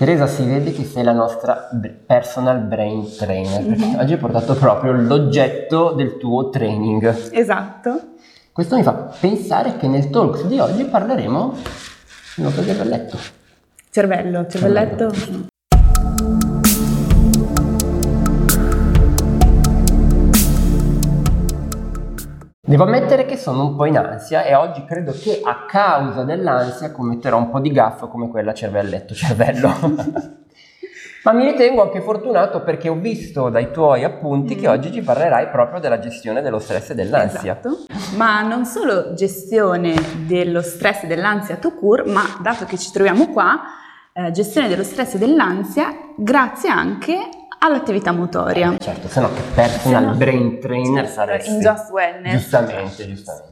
Teresa, si vede che sei la nostra personal brain trainer, perché mm-hmm. oggi hai portato proprio l'oggetto del tuo training. Esatto. Questo mi fa pensare che nel talk di oggi parleremo del nostro cervelletto. Cervello, cervelletto. cervelletto. Devo ammettere che sono un po' in ansia e oggi credo che a causa dell'ansia commetterò un po' di gaffo come quella cervelletto cervello. Ma mi ritengo anche fortunato perché ho visto dai tuoi appunti mm. che oggi ci parlerai proprio della gestione dello stress e dell'ansia. Esatto. Ma non solo gestione dello stress e dell'ansia to cure, ma dato che ci troviamo qua, eh, gestione dello stress e dell'ansia grazie anche all'attività motoria. Eh, certo, se no che personal no, brain trainer certo, saresti. In just wellness. Giustamente, giustamente.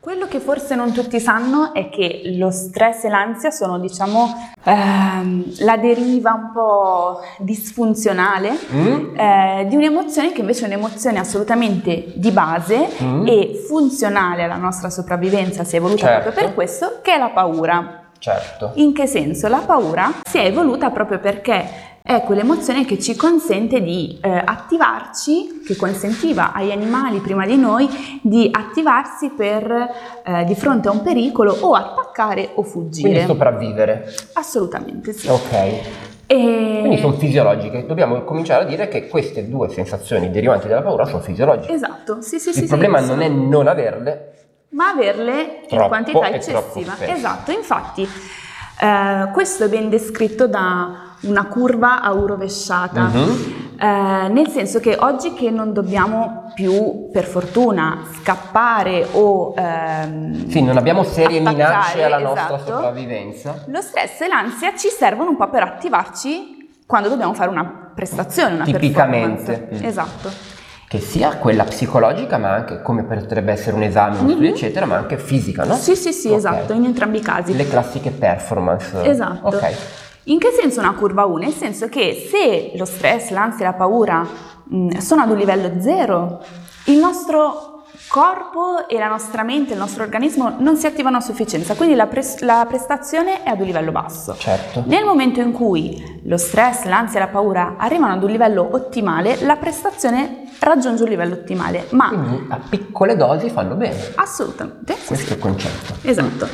Quello che forse non tutti sanno è che lo stress e l'ansia sono, diciamo, ehm, la deriva un po' disfunzionale mm. eh, di un'emozione che invece è un'emozione assolutamente di base mm. e funzionale alla nostra sopravvivenza, si è evoluta certo. proprio per questo, che è la paura. Certo. In che senso? La paura si è evoluta proprio perché è quell'emozione che ci consente di eh, attivarci, che consentiva agli animali prima di noi di attivarsi per eh, di fronte a un pericolo o attaccare o fuggire. Quindi sopravvivere. Assolutamente sì. Ok. E... Quindi sono fisiologiche, dobbiamo cominciare a dire che queste due sensazioni derivanti dalla paura sono fisiologiche. Esatto, sì, sì, Il sì. Il problema sì, non è non averle, ma averle in quantità eccessiva. Esatto, infatti eh, questo è ben descritto da una curva a U rovesciata, uh-huh. eh, nel senso che oggi che non dobbiamo più, per fortuna, scappare o... Ehm, sì, non abbiamo serie minacce alla esatto, nostra sopravvivenza. Lo stress e l'ansia ci servono un po' per attivarci quando dobbiamo fare una prestazione, una Tipicamente. Mm. Esatto che sia quella psicologica, ma anche come potrebbe essere un esame, un studio, mm-hmm. eccetera, ma anche fisica, no? Sì, sì, sì, okay. esatto, in entrambi i casi. Le classiche performance. Esatto. Ok. In che senso una curva 1? Nel senso che se lo stress, l'ansia e la paura mh, mm, sono ad un livello zero, il nostro corpo e la nostra mente, il nostro organismo non si attivano a sufficienza, quindi la, pres- la, prestazione è ad un livello basso. Certo. Nel momento in cui lo stress, l'ansia e la paura arrivano ad un livello ottimale, la prestazione raggiunge un livello ottimale. Ma quindi a piccole dosi fanno bene. Assolutamente. Questo è il concetto. Esatto.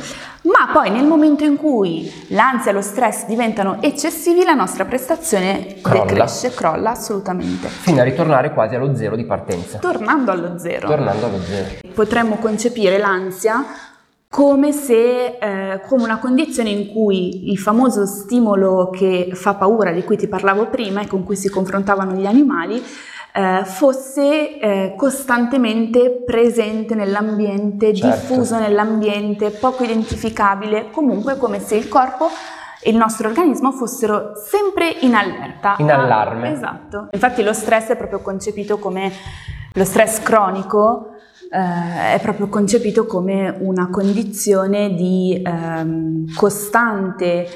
Ma poi nel momento in cui l'ansia e lo stress diventano eccessivi, la nostra prestazione crolla. decresce, crolla assolutamente. Fino a ritornare quasi allo zero di partenza. Tornando allo zero. Tornando allo zero. Potremmo concepire l'ansia come se eh, come una condizione in cui il famoso stimolo che fa paura di cui ti parlavo prima e con cui si confrontavano gli animali eh, fosse eh, costantemente presente nell'ambiente, certo. diffuso nell'ambiente, poco identificabile, comunque come se il corpo e il nostro organismo fossero sempre in allerta. In allarme. Esatto. Infatti lo stress è proprio concepito come lo stress cronico eh, è proprio concepito come una condizione di ehm, costante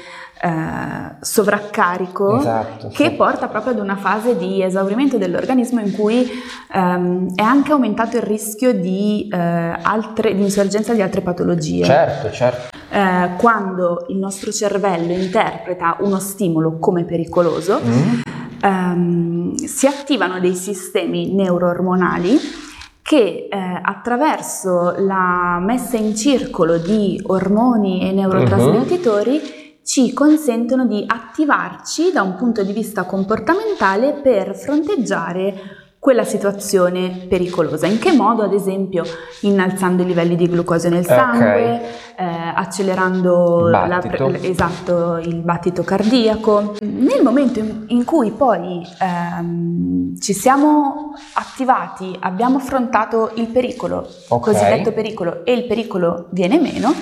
eh, sovraccarico esatto, che sì. porta proprio ad una fase di esaurimento dell'organismo in cui ehm, è anche aumentato il rischio di, eh, altre, di insorgenza di altre patologie. Certo, certo. Eh, quando il nostro cervello interpreta uno stimolo come pericoloso, mm. ehm, si attivano dei sistemi neuroormonali che eh, attraverso la messa in circolo di ormoni e neurotrasmettitori uh-huh ci consentono di attivarci da un punto di vista comportamentale per fronteggiare quella situazione pericolosa. In che modo? Ad esempio innalzando i livelli di glucosio nel sangue, okay. eh, accelerando il battito. La, esatto, il battito cardiaco. Nel momento in, in cui poi ehm, ci siamo attivati, abbiamo affrontato il pericolo, okay. cosiddetto pericolo, e il pericolo viene meno,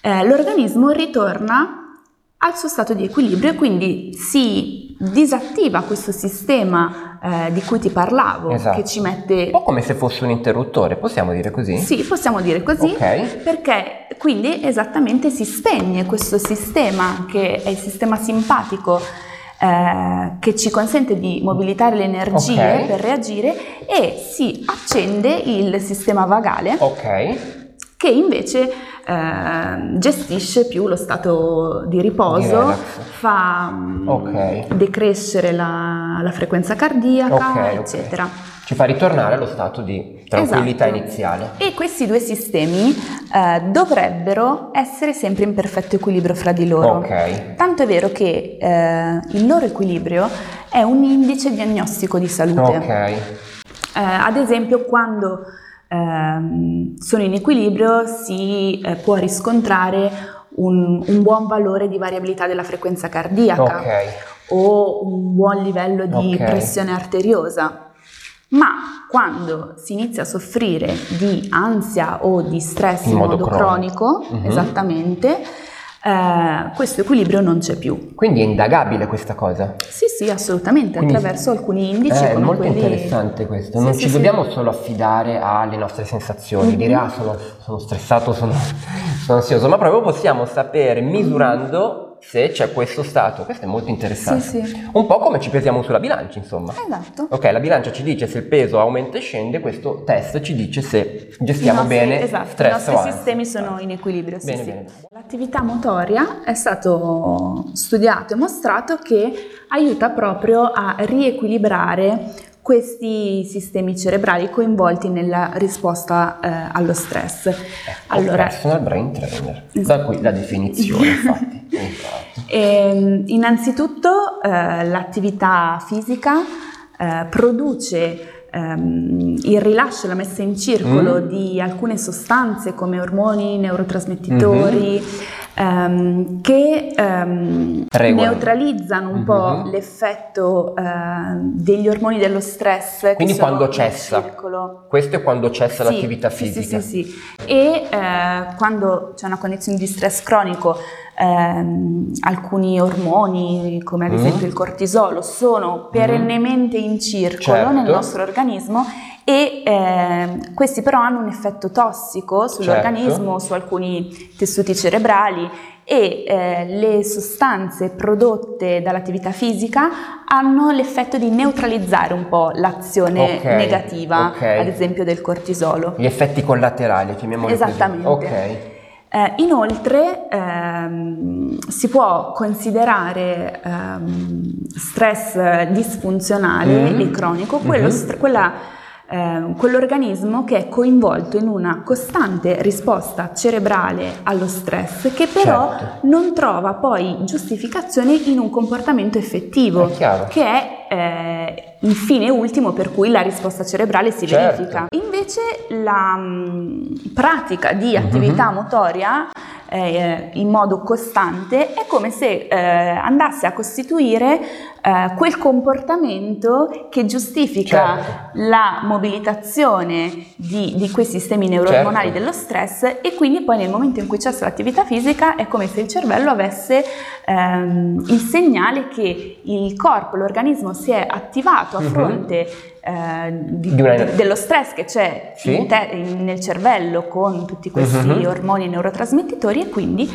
eh, l'organismo ritorna al suo stato di equilibrio e quindi si disattiva questo sistema eh, di cui ti parlavo esatto. che ci mette... Un po' come se fosse un interruttore, possiamo dire così? Sì, possiamo dire così, okay. perché quindi esattamente si spegne questo sistema che è il sistema simpatico eh, che ci consente di mobilitare le energie okay. per reagire e si accende il sistema vagale okay. Che invece eh, gestisce più lo stato di riposo, Di fa mm, Ok. decrescere la, la frequenza cardiaca, Ok, ok. eccetera. Ci fa ritornare allo stato di tranquillità Esatto. iniziale. E questi due sistemi eh, dovrebbero essere sempre in perfetto equilibrio fra di loro. Tanto è vero che eh, il loro equilibrio è un indice diagnostico di salute. Eh, ad esempio, quando ehm, sono in equilibrio si eh, può riscontrare un, un buon valore di variabilità della frequenza cardiaca Ok. o un buon livello di Ok. pressione arteriosa. Ma quando si inizia a soffrire di ansia o di stress in, modo, cronico, Mhm. esattamente, eh, questo equilibrio non c'è più. Quindi è indagabile questa cosa. Sì, sì, assolutamente, Quindi- attraverso alcuni indici È come molto quelli... interessante questo. Sì, non sì, ci sì. dobbiamo solo affidare alle nostre sensazioni, Mhm. dire ah sono, sono stressato, sono, sono ansioso, ma proprio possiamo sapere misurando se c'è questo stato. Questo è molto interessante. Sì, sì. Un po' come ci pesiamo sulla bilancia, insomma. Esatto. Ok, la bilancia ci dice se il peso aumenta e scende, questo test ci dice se gestiamo nostri- bene esatto, stress i nostri sistemi sono in equilibrio. Bene, sì. bene. L'attività motoria è stato studiato e mostrato che aiuta proprio a riequilibrare questi sistemi cerebrali coinvolti nella risposta eh, allo stress. Ecco, Allora- personal brain trainer. Da qui la definizione, infatti. Infatti. Ehm, innanzitutto eh, l'attività fisica eh, produce ehm, il rilascio e la messa in circolo Mm. di alcune sostanze come ormoni, neurotrasmettitori, ehm, che ehm, Regolano. neutralizzano un po' Mhm. l'effetto eh, degli ormoni dello stress. che Quindi quando cessa. circolo. Questo è quando cessa Sì, l'attività sì, fisica. Sì, sì, sì. E eh, quando c'è una condizione di stress cronico, ehm, alcuni ormoni, come ad Mm. esempio il cortisolo, sono perennemente in circolo Certo. nel nostro organismo e ehm, questi però hanno un effetto tossico sull'organismo, su alcuni tessuti cerebrali e eh, le sostanze prodotte dall'attività fisica hanno l'effetto di neutralizzare un po' l'azione Ok, negativa, ok. ad esempio del cortisolo. Gli effetti collaterali, chiamiamoli Esattamente. così. Ok. Eh, inoltre ehm, si può considerare ehm, stress disfunzionale Mm. e cronico quello Mhm. str- quella, ehm, quell'organismo che è coinvolto in una costante risposta cerebrale allo stress che però Certo. non trova poi giustificazione in un comportamento effettivo È che è eh, il fine ultimo per cui la risposta cerebrale si Certo. verifica. Invece la mh, pratica di attività Mhm. motoria eh, in modo costante è come se eh, andasse a costituire eh, quel comportamento che giustifica Certo. la mobilitazione di, di quei sistemi neuroormonali Certo. dello stress e quindi poi nel momento in cui cessa l'attività fisica è come se il cervello avesse ehm, il segnale che il corpo, l'organismo si è attivato a Mhm. fronte eh, di- Di dello stress che c'è Sì. in te- in- nel cervello con tutti questi Mhm. ormoni neurotrasmettitori e quindi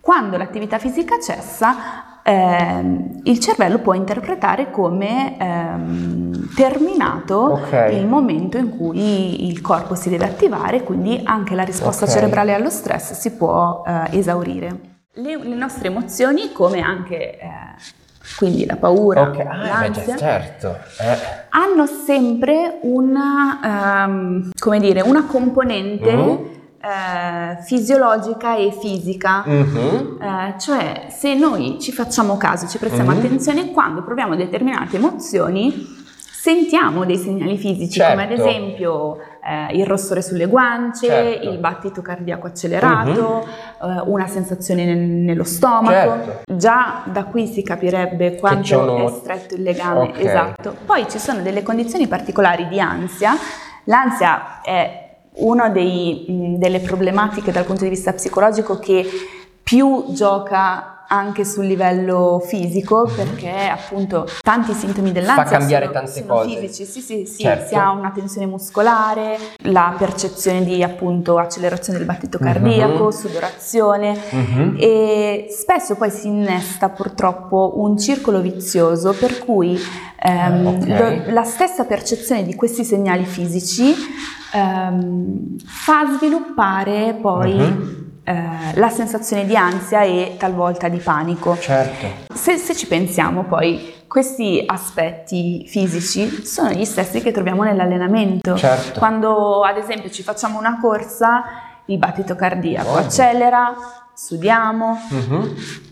quando l'attività fisica cessa ehm, il cervello può interpretare come ehm, terminato Ok. il momento in cui il corpo si deve attivare, quindi anche la risposta Ok. cerebrale allo stress si può eh, esaurire. Le, le nostre emozioni, come anche eh, quindi la paura, Ok, ah, beh, l'ansia, certo. Eh. hanno sempre una, come dire, una componente Mhm. Eh, fisiologica e fisica. Mhm. Eh, cioè, se noi ci facciamo caso, ci prestiamo Mhm. attenzione, quando proviamo determinate emozioni, sentiamo dei segnali fisici, come ad Certo. esempio eh, il rossore sulle guance, Certo. il battito cardiaco accelerato, eh, una sensazione nel- nello stomaco. Certo. Già da qui si capirebbe quanto uno- è stretto il legame. Ok. Esatto. Poi ci sono delle condizioni particolari di ansia. L'ansia è una delle problematiche dal punto di vista psicologico che più gioca anche sul livello fisico perché appunto tanti sintomi dell'ansia Fa cambiare sono, tante sono cose. fisici, sì, sì, sì, Certo. si ha una tensione muscolare, la percezione di appunto accelerazione del battito Mhm. cardiaco, sudorazione, Mhm. e spesso poi si innesta purtroppo un circolo vizioso per cui ehm, Ok. lo- la stessa percezione di questi segnali fisici ehm, fa sviluppare poi Mhm. Eh, la sensazione di ansia e talvolta di panico. Certo. Se, se, ci pensiamo poi, questi aspetti fisici sono gli stessi che troviamo nell'allenamento. Certo. Quando ad esempio ci facciamo una corsa, il battito cardiaco oh. accelera, sudiamo, uh-huh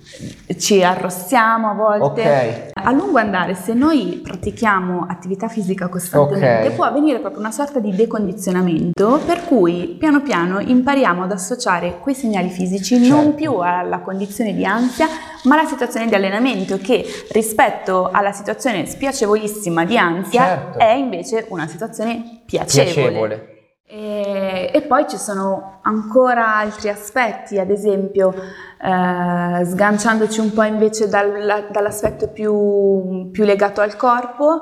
ci arrossiamo a volte. Okay. A lungo andare, se noi pratichiamo attività fisica costantemente, okay. può avvenire proprio una sorta di decondizionamento per cui piano piano impariamo ad associare quei segnali fisici certo. non più alla condizione di ansia, ma alla situazione di allenamento che rispetto alla situazione spiacevolissima di ansia certo. è invece una situazione piacevole. piacevole. E, e, poi ci sono ancora altri aspetti, ad esempio eh, sganciandoci un po' invece dal, dall'aspetto più, più, legato al corpo,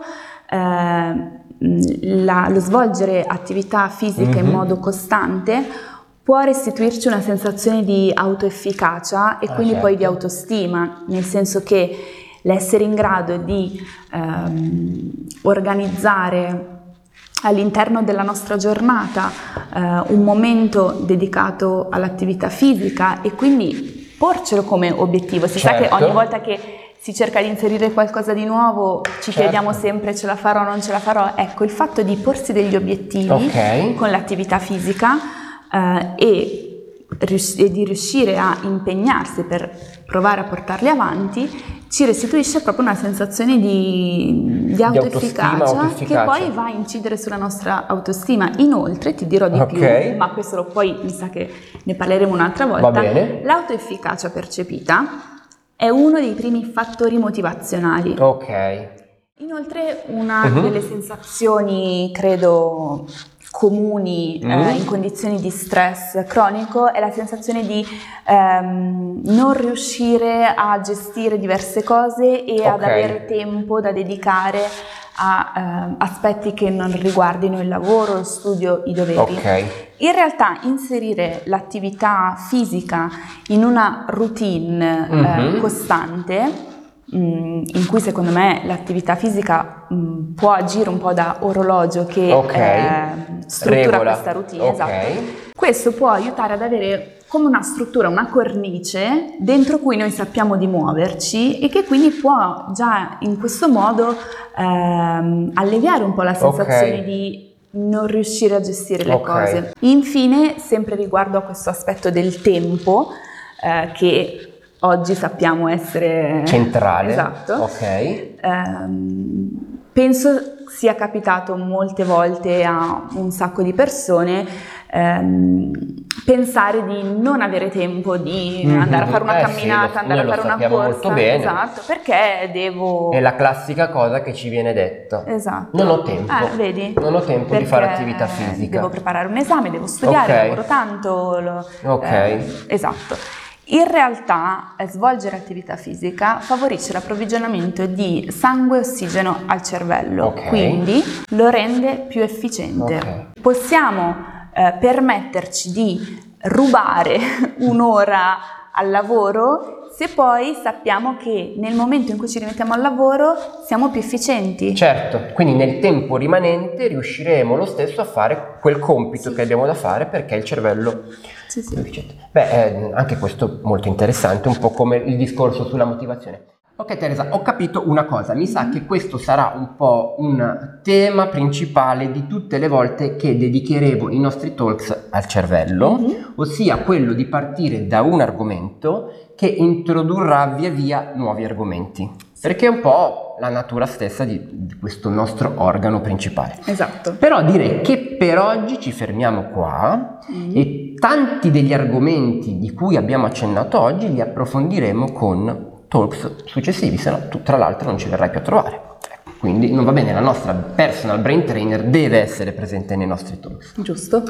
eh, la, lo svolgere attività fisica mm-hmm. in mhm. modo costante può restituirci una sensazione di autoefficacia e ah, quindi certo. poi di autostima, nel senso che l'essere in grado di ehm, organizzare all'interno della nostra giornata eh, un momento dedicato all'attività fisica e quindi porcelo come obiettivo. Si certo. sa che ogni certo. volta che si cerca di inserire qualcosa di nuovo, ci certo. chiediamo sempre ce la farò o non ce la farò. Ecco, il fatto di porsi degli obiettivi okay. con l'attività fisica eh, e e di riuscire a impegnarsi per provare a portarli avanti ci restituisce proprio una sensazione di, di autoefficacia che poi va a incidere sulla nostra autostima. Inoltre, ti dirò di okay. più, ma questo lo poi mi sa che ne parleremo un'altra volta, l'autoefficacia percepita è uno dei primi fattori motivazionali. Ok. Inoltre una uh-huh. delle sensazioni, credo, comuni mm. eh, in condizioni di stress cronico è la sensazione di ehm, non riuscire a gestire diverse cose e okay. ad avere tempo da dedicare a eh, aspetti che non riguardino il lavoro, lo studio, i doveri. Okay. In realtà inserire l'attività fisica in una routine mm-hmm. eh, costante in cui secondo me l'attività fisica mh, mm, può agire un po' da orologio che okay. eh, struttura Regola. questa routine. Okay. Esatto. Questo può aiutare ad avere come una struttura, una cornice dentro cui noi sappiamo di muoverci e che quindi può già in questo modo ehm, alleviare un po' la sensazione okay. di non riuscire a gestire le cose. Infine, sempre riguardo a questo aspetto del tempo, eh, che oggi sappiamo essere centrale. Esatto. Ok. Um, penso sia capitato molte volte a un sacco di persone um, pensare di non avere tempo di mm-hmm. andare a fare una eh camminata, sì, andare a fare una corsa. Molto bene. Esatto, perché devo. È la classica cosa che ci viene detta. Esatto. Non ho tempo. Eh, vedi? Non ho tempo perché di fare attività fisica. Devo preparare un esame, devo studiare, okay. lavoro tanto. Lo, ok. Eh, esatto. In realtà eh, svolgere attività fisica favorisce l'approvvigionamento di sangue e ossigeno al cervello, okay. quindi lo rende più efficiente. Okay. Possiamo eh, permetterci di rubare un'ora al lavoro se poi sappiamo che nel momento in cui ci rimettiamo al lavoro siamo più efficienti. Certo, quindi nel tempo rimanente riusciremo lo stesso a fare quel compito sì. che abbiamo da fare perché il cervello sì, sì. Beh, eh, anche questo molto interessante, un po' come il discorso sulla motivazione. Ok Teresa, ho capito una cosa, mi sa che questo sarà un po' un tema principale di tutte le volte che dedicheremo i nostri talks al cervello, mm-hmm. ossia quello di partire da un argomento che introdurrà via via nuovi argomenti, perché è un po' la natura stessa di, di questo nostro organo principale. Esatto. Però direi che per oggi ci fermiamo qua mm-hmm. e tanti degli argomenti di cui abbiamo accennato oggi li approfondiremo con talks successivi, se no tu tra l'altro non ci verrai più a trovare. Ecco, quindi non va bene, la nostra personal brain trainer deve essere presente nei nostri talks. Giusto.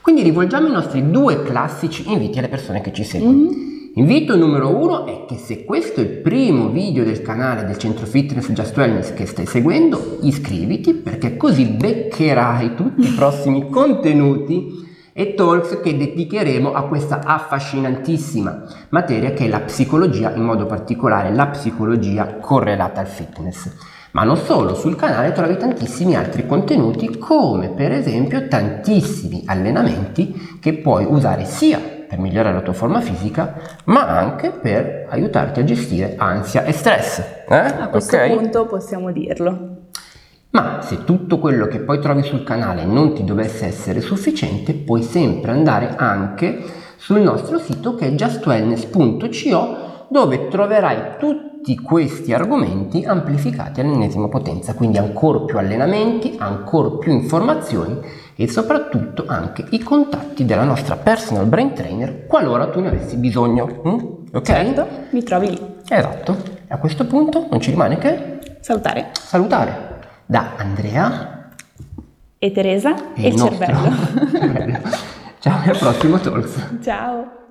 Quindi rivolgiamo i nostri due classici inviti alle persone che ci seguono. Mm-hmm. Invito numero uno è che se questo è il primo video del canale del centro fitness Just Wellness che stai seguendo, iscriviti perché così beccherai tutti i prossimi contenuti e talks che dedicheremo a questa affascinantissima materia che è la psicologia, in modo particolare la psicologia correlata al fitness. Ma non solo, sul canale trovi tantissimi altri contenuti come per esempio tantissimi allenamenti che puoi usare sia per migliorare la tua forma fisica, ma anche per aiutarti a gestire ansia e stress. Eh? A questo Ok? punto possiamo dirlo. Ma se tutto quello che poi trovi sul canale non ti dovesse essere sufficiente, puoi sempre andare anche sul nostro sito che è justwellness.co dove troverai tutti questi argomenti amplificati all'ennesima potenza, quindi ancora più allenamenti, ancora più informazioni e soprattutto anche i contatti della nostra personal brain trainer qualora tu ne avessi bisogno. mm? Ok? Certo, mi trovi lì. Esatto. A questo punto non ci rimane che Salutare. salutare da Andrea E Teresa e, il nostro cervello. cervello. Ciao e al prossimo Talks. Ciao.